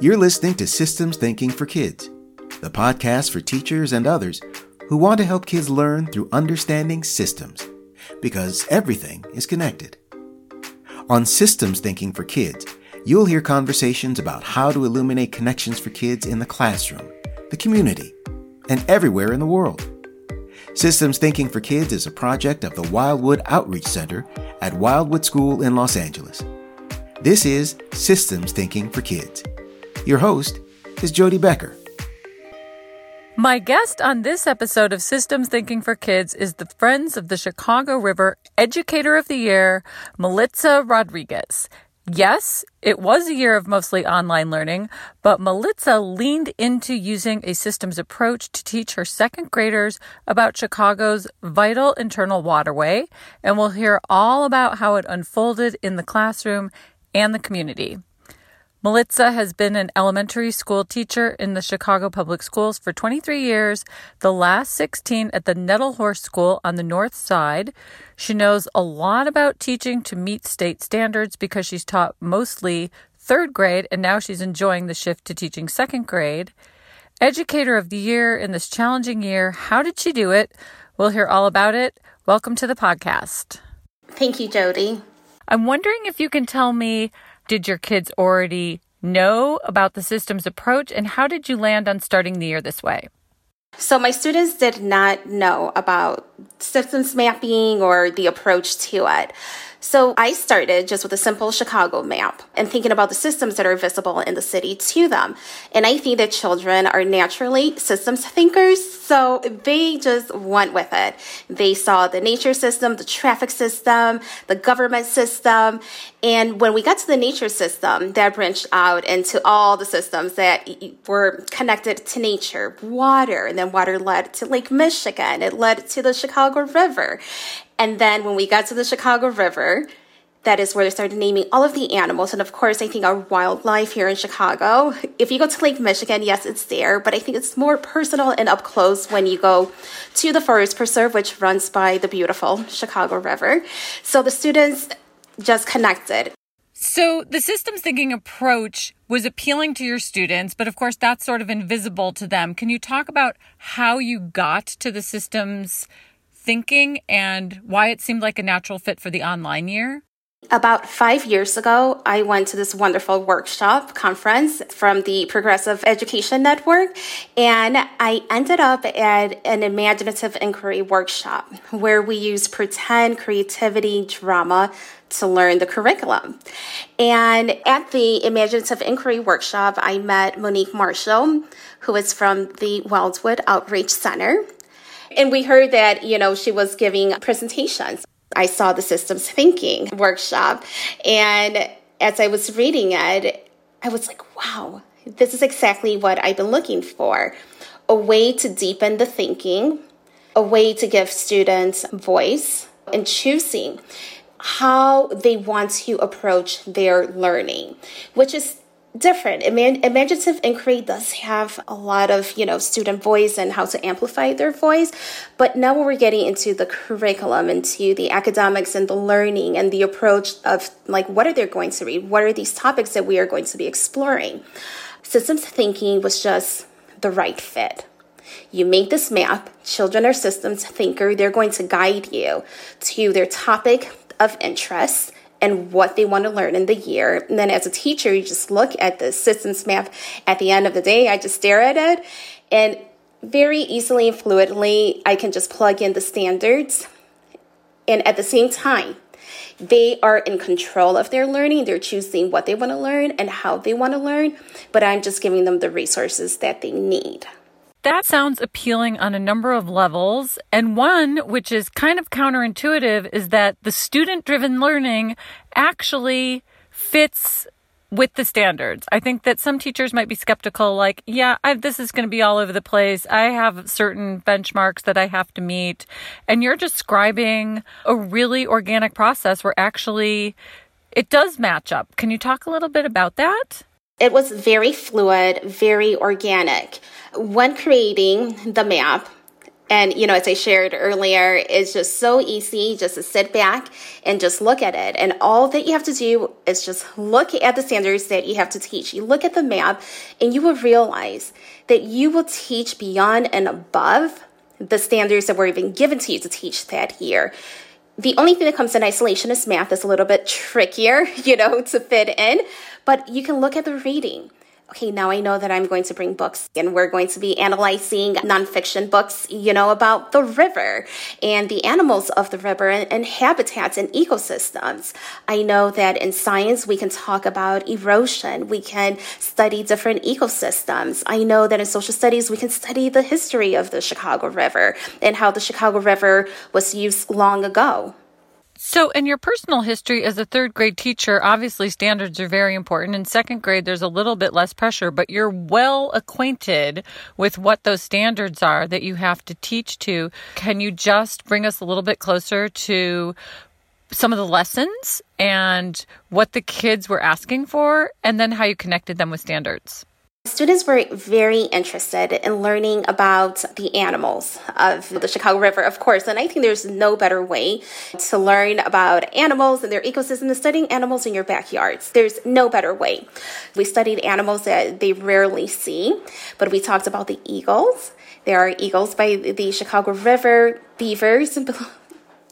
You're listening to Systems Thinking for Kids, the podcast for teachers and others who want to help kids learn through understanding systems, because everything is connected. On Systems Thinking for Kids, you'll hear conversations about how to illuminate connections for kids in the classroom, the community, and everywhere in the world. Systems Thinking for Kids is a project of the Wildwood Outreach Center at Wildwood School in Los Angeles. This is Systems Thinking for Kids. Your host is Jody Becker. My guest on this episode of Systems Thinking for Kids is the Friends of the Chicago River Educator of the Year, Melitza Rodriguez. Yes, it was a year of mostly online learning, but Melitza leaned into using a systems approach to teach her second graders about Chicago's vital internal waterway, and we'll hear all about how it unfolded in the classroom and the community. Melitza has been an elementary school teacher in the Chicago Public Schools for 23 years, the last 16 at the Nettelhorst School on the North Side. She knows a lot about teaching to meet state standards because she's taught mostly third grade and now she's enjoying the shift to teaching second grade. Educator of the Year in this challenging year. How did she do it? We'll hear all about it. Welcome to the podcast. Thank you, Jody. I'm wondering if you can tell me did your kids already know about the systems approach and how did you land on starting the year this way? So, my students did not know about systems mapping or the approach to it. So I started just with a simple Chicago map and thinking about the systems that are visible in the city to them. And I think that children are naturally systems thinkers, so they just went with it. They saw the nature system, the traffic system, the government system. And when we got to the nature system, that branched out into all the systems that were connected to nature, water, and then water led to Lake Michigan. It led to the Chicago River. And then when we got to the Chicago River, that is where they started naming all of the animals. And of course, I think our wildlife here in Chicago. If you go to Lake Michigan, yes, it's there, but I think it's more personal and up close when you go to the Forest Preserve, which runs by the beautiful Chicago River. So the students just connected. So the systems thinking approach was appealing to your students, but of course that's sort of invisible to them. Can you talk about how you got to the systems thinking and why it seemed like a natural fit for the online year? About five years ago, I went to this wonderful workshop conference from the Progressive Education Network, and I ended up at an imaginative inquiry workshop where we use pretend creativity drama to learn the curriculum. And at the imaginative inquiry workshop, I met Monique Marshall, who is from the Wildwood Outreach Center. And we heard that, you know, she was giving presentations. I saw the systems thinking workshop. And as I was reading it, I was like, wow, this is exactly what I've been looking for a way to deepen the thinking, a way to give students voice in choosing how they want to approach their learning, which is different. Imaginative inquiry does have a lot of, you know, student voice and how to amplify their voice. But now when we're getting into the curriculum, into the academics and the learning and the approach of like, what are they going to read? What are these topics that we are going to be exploring? Systems thinking was just the right fit. You make this map, children are systems thinker. They're going to guide you to their topic of interest and what they want to learn in the year. And then as a teacher, you just look at the systems map at the end of the day. I just stare at it and very easily and fluidly, I can just plug in the standards. And at the same time, they are in control of their learning. They're choosing what they want to learn and how they want to learn, but I'm just giving them the resources that they need. That sounds appealing on a number of levels. And one, which is kind of counterintuitive, is that the student driven learning actually fits with the standards. I think that some teachers might be skeptical, like, yeah, I, this is going to be all over the place. I have certain benchmarks that I have to meet. And you're describing a really organic process where actually it does match up. Can you talk a little bit about that? It was very fluid, very organic. When creating the map, And, you know, as I shared earlier, it's just so easy just to sit back and just look at it. And all that you have to do is just look at the standards that you have to teach. You look at the map and you will realize that you will teach beyond and above the standards that were even given to you to teach that year. The only thing that comes in isolation is math. It's a little bit trickier, you know, to fit in, but you can look at the reading okay, now I know that I'm going to bring books and we're going to be analyzing nonfiction books, you know, about the river and the animals of the river and, and, habitats and ecosystems. I know that in science, we can talk about erosion. We can study different ecosystems. I know that in social studies, we can study the history of the Chicago River and how the Chicago River was used long ago. So, in your personal history as a third grade teacher, obviously standards are very important. In second grade, there's a little bit less pressure, but you're well acquainted with what those standards are that you have to teach to. Can you just bring us a little bit closer to some of the lessons and what the kids were asking for, and then how you connected them with standards? Students were very interested in learning about the animals of the Chicago River, of course, and I think there's no better way to learn about animals and their ecosystem than studying animals in your backyards. There's no better way. We studied animals that they rarely see, but we talked about the eagles. There are eagles by the Chicago River, beavers,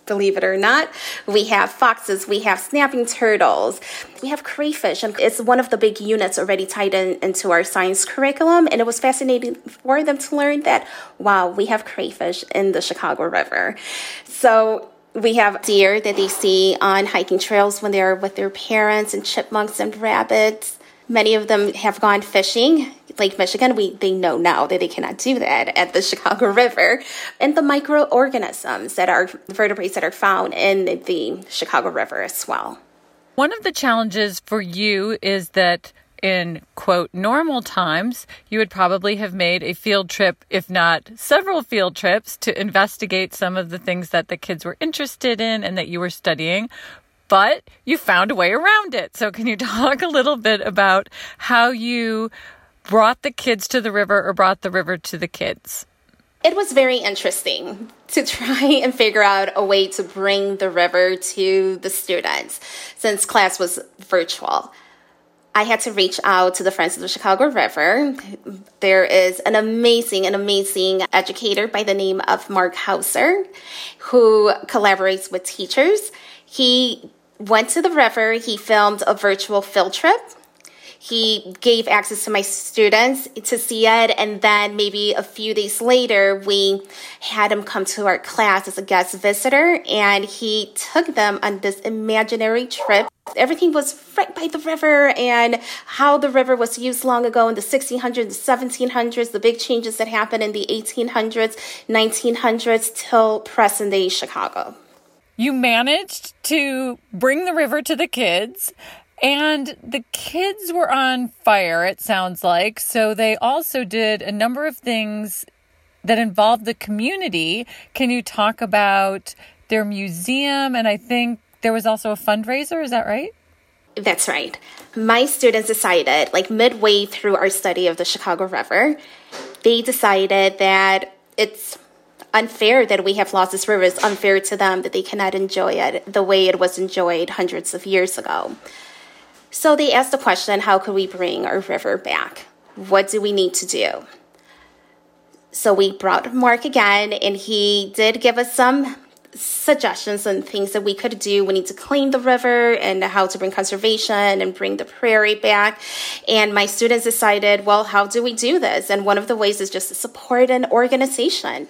believe it or not. We have foxes, we have snapping turtles, we have crayfish, and it's one of the big units already tied in into our science curriculum. And it was fascinating for them to learn that, wow, we have crayfish in the Chicago River. So we have deer that they see on hiking trails when they're with their parents, and chipmunks and rabbits. Many of them have gone fishing. Lake Michigan, we they know now that they cannot do that at the Chicago River, and the microorganisms that are vertebrates that are found in the Chicago River as well. One of the challenges for you is that in quote normal times, you would probably have made a field trip, if not several field trips, to investigate some of the things that the kids were interested in and that you were studying but you found a way around it. So, can you talk a little bit about how you brought the kids to the river or brought the river to the kids? It was very interesting to try and figure out a way to bring the river to the students since class was virtual. I had to reach out to the Friends of the Chicago River. There is an amazing, an amazing educator by the name of Mark Hauser who collaborates with teachers. He went to the river. He filmed a virtual field trip. He gave access to my students to see it. And then maybe a few days later, we had him come to our class as a guest visitor and he took them on this imaginary trip. Everything was right by the river and how the river was used long ago in the 1600s, the 1700s, the big changes that happened in the 1800s, 1900s till present day Chicago you managed to bring the river to the kids and the kids were on fire, it sounds like. So they also did a number of things that involved the community. Can you talk about their museum? And I think there was also a fundraiser, is that right? That's right. My students decided, like midway through our study of the Chicago River, they decided that it's unfair that we have lost this river. It's unfair to them that they cannot enjoy it the way it was enjoyed hundreds of years ago. So they asked the question how could we bring our river back? What do we need to do? So we brought Mark again, and he did give us some suggestions and things that we could do. We need to clean the river and how to bring conservation and bring the prairie back. And my students decided, well, how do we do this? And one of the ways is just to support an organization.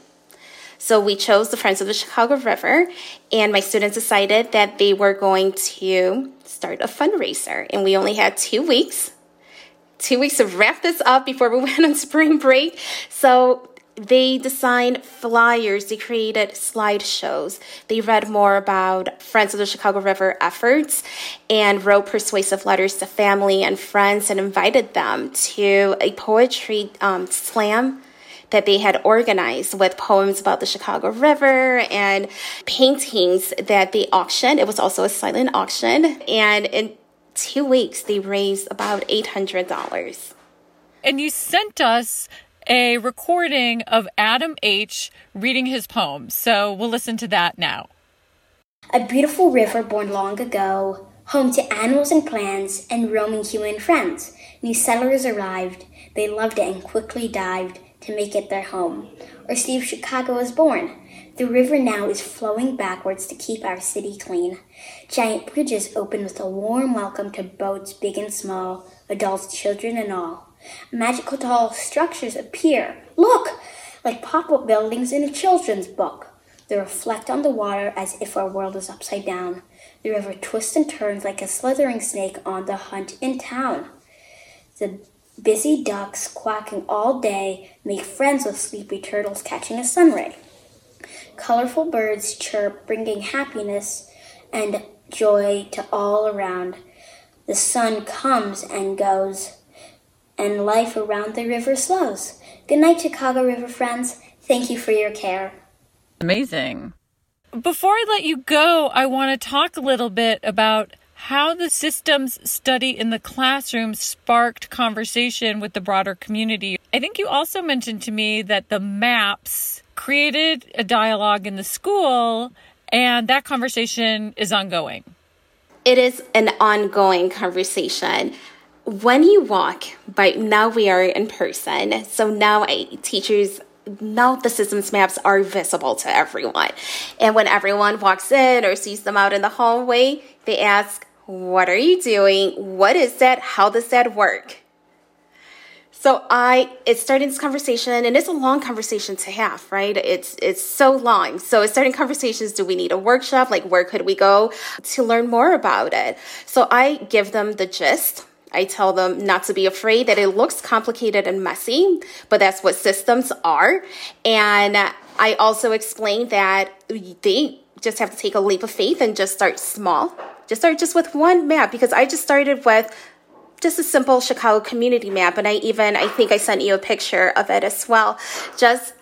So we chose the Friends of the Chicago River, and my students decided that they were going to start a fundraiser. And we only had two weeks, two weeks to wrap this up before we went on spring break. So they designed flyers, they created slideshows, they read more about Friends of the Chicago River efforts, and wrote persuasive letters to family and friends and invited them to a poetry um, slam that they had organized with poems about the Chicago River and paintings that they auctioned. It was also a silent auction. And in two weeks, they raised about $800. And you sent us a recording of Adam H. reading his poem. So we'll listen to that now. A beautiful river born long ago, home to animals and plants and roaming human friends. New settlers arrived, they loved it and quickly dived to make it their home. Or see if Chicago was born. The river now is flowing backwards to keep our city clean. Giant bridges open with a warm welcome to boats big and small, adults, children, and all. Magical tall structures appear. Look! Like pop up buildings in a children's book. They reflect on the water as if our world is upside down. The river twists and turns like a slithering snake on the hunt in town. The busy ducks quacking all day make friends with sleepy turtles catching a sunray. Colorful birds chirp, bringing happiness and joy to all around. The sun comes and goes, and life around the river slows. Good night, Chicago River friends. Thank you for your care. Amazing. Before I let you go, I want to talk a little bit about how the systems study in the classroom sparked conversation with the broader community. I think you also mentioned to me that the maps created a dialogue in the school and that conversation is ongoing. It is an ongoing conversation. When you walk, but now we are in person, so now I, teachers now the systems maps are visible to everyone. And when everyone walks in or sees them out in the hallway, they ask, What are you doing? What is that? How does that work? So I it's starting this conversation and it's a long conversation to have, right? It's it's so long. So it's starting conversations, do we need a workshop? Like where could we go to learn more about it? So I give them the gist I tell them not to be afraid that it looks complicated and messy, but that's what systems are. And I also explain that they just have to take a leap of faith and just start small. Just start just with one map because I just started with just a simple Chicago community map. And I even, I think I sent you a picture of it as well. Just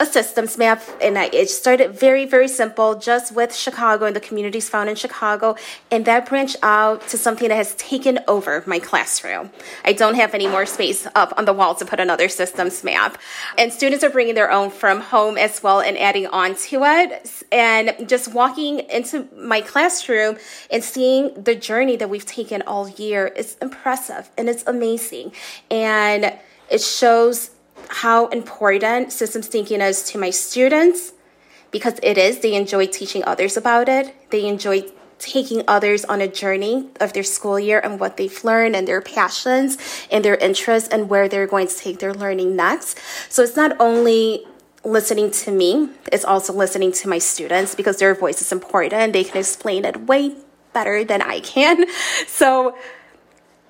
a systems map and I, it started very very simple just with chicago and the communities found in chicago and that branched out to something that has taken over my classroom. I don't have any more space up on the wall to put another systems map. And students are bringing their own from home as well and adding on to it. And just walking into my classroom and seeing the journey that we've taken all year is impressive and it's amazing. And it shows how important systems thinking is to my students because it is. They enjoy teaching others about it. They enjoy taking others on a journey of their school year and what they've learned and their passions and their interests and where they're going to take their learning next. So it's not only listening to me, it's also listening to my students because their voice is important. They can explain it way better than I can. So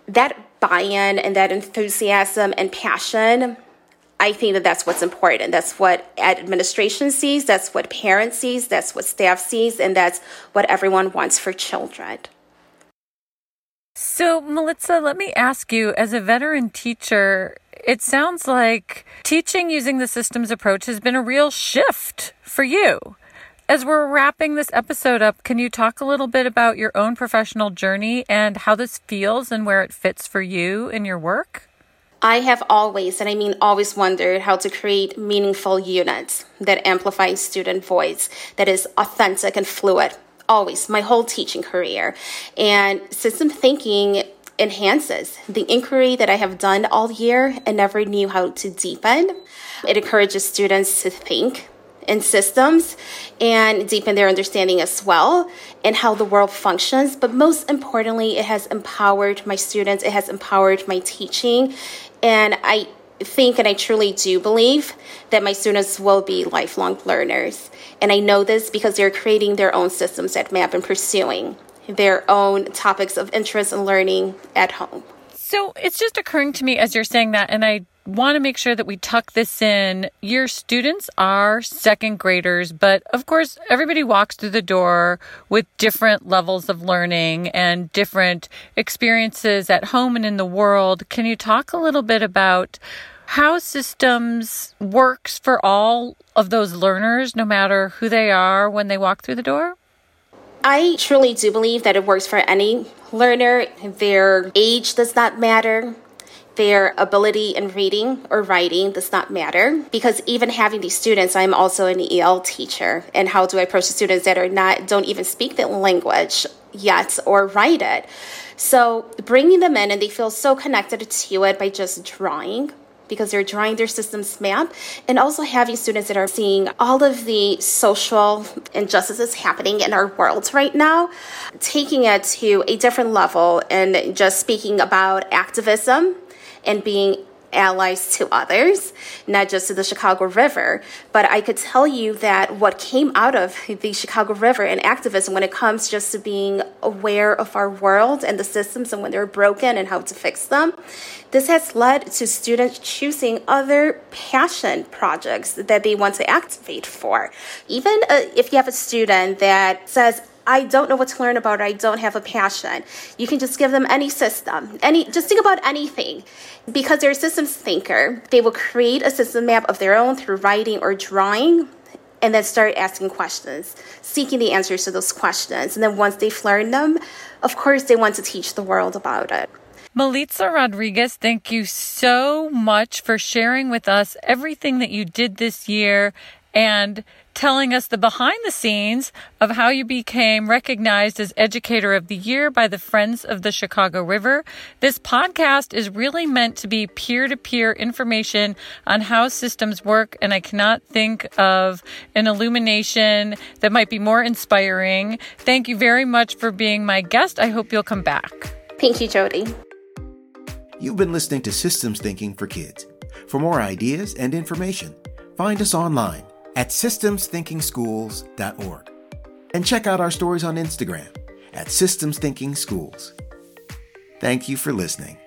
that buy in and that enthusiasm and passion I think that that's what's important. That's what administration sees, that's what parents sees, that's what staff sees, and that's what everyone wants for children. So, Melitza, let me ask you as a veteran teacher, it sounds like teaching using the systems approach has been a real shift for you. As we're wrapping this episode up, can you talk a little bit about your own professional journey and how this feels and where it fits for you in your work? I have always, and I mean always, wondered how to create meaningful units that amplify student voice, that is authentic and fluid. Always, my whole teaching career. And system thinking enhances the inquiry that I have done all year and never knew how to deepen. It encourages students to think in systems and deepen their understanding as well and how the world functions. But most importantly, it has empowered my students, it has empowered my teaching, and I think and I truly do believe that my students will be lifelong learners. And I know this because they're creating their own systems at MAP and pursuing their own topics of interest and learning at home. So it's just occurring to me as you're saying that, and I want to make sure that we tuck this in. Your students are second graders, but of course, everybody walks through the door with different levels of learning and different experiences at home and in the world. Can you talk a little bit about how systems works for all of those learners, no matter who they are when they walk through the door? I truly do believe that it works for any learner. Their age does not matter, their ability in reading or writing does not matter because even having these students, I'm also an EL teacher. And how do I approach the students that are not, don't even speak the language yet or write it? So bringing them in and they feel so connected to it by just drawing because they're drawing their systems map and also having students that are seeing all of the social injustices happening in our world right now, taking it to a different level and just speaking about activism and being allies to others, not just to the Chicago River. But I could tell you that what came out of the Chicago River and activism when it comes just to being aware of our world and the systems and when they're broken and how to fix them, this has led to students choosing other passion projects that they want to activate for. Even uh, if you have a student that says, I don't know what to learn about, I don't have a passion. You can just give them any system, any just think about anything. Because they're a systems thinker, they will create a system map of their own through writing or drawing and then start asking questions, seeking the answers to those questions. And then once they've learned them, of course they want to teach the world about it. Melitza Rodriguez, thank you so much for sharing with us everything that you did this year and telling us the behind the scenes of how you became recognized as Educator of the Year by the Friends of the Chicago River. This podcast is really meant to be peer to peer information on how systems work, and I cannot think of an illumination that might be more inspiring. Thank you very much for being my guest. I hope you'll come back. Thank you, Jody. You've been listening to Systems Thinking for Kids. For more ideas and information, find us online at systemsthinkingschools.org. And check out our stories on Instagram at Systems Thinking Schools. Thank you for listening.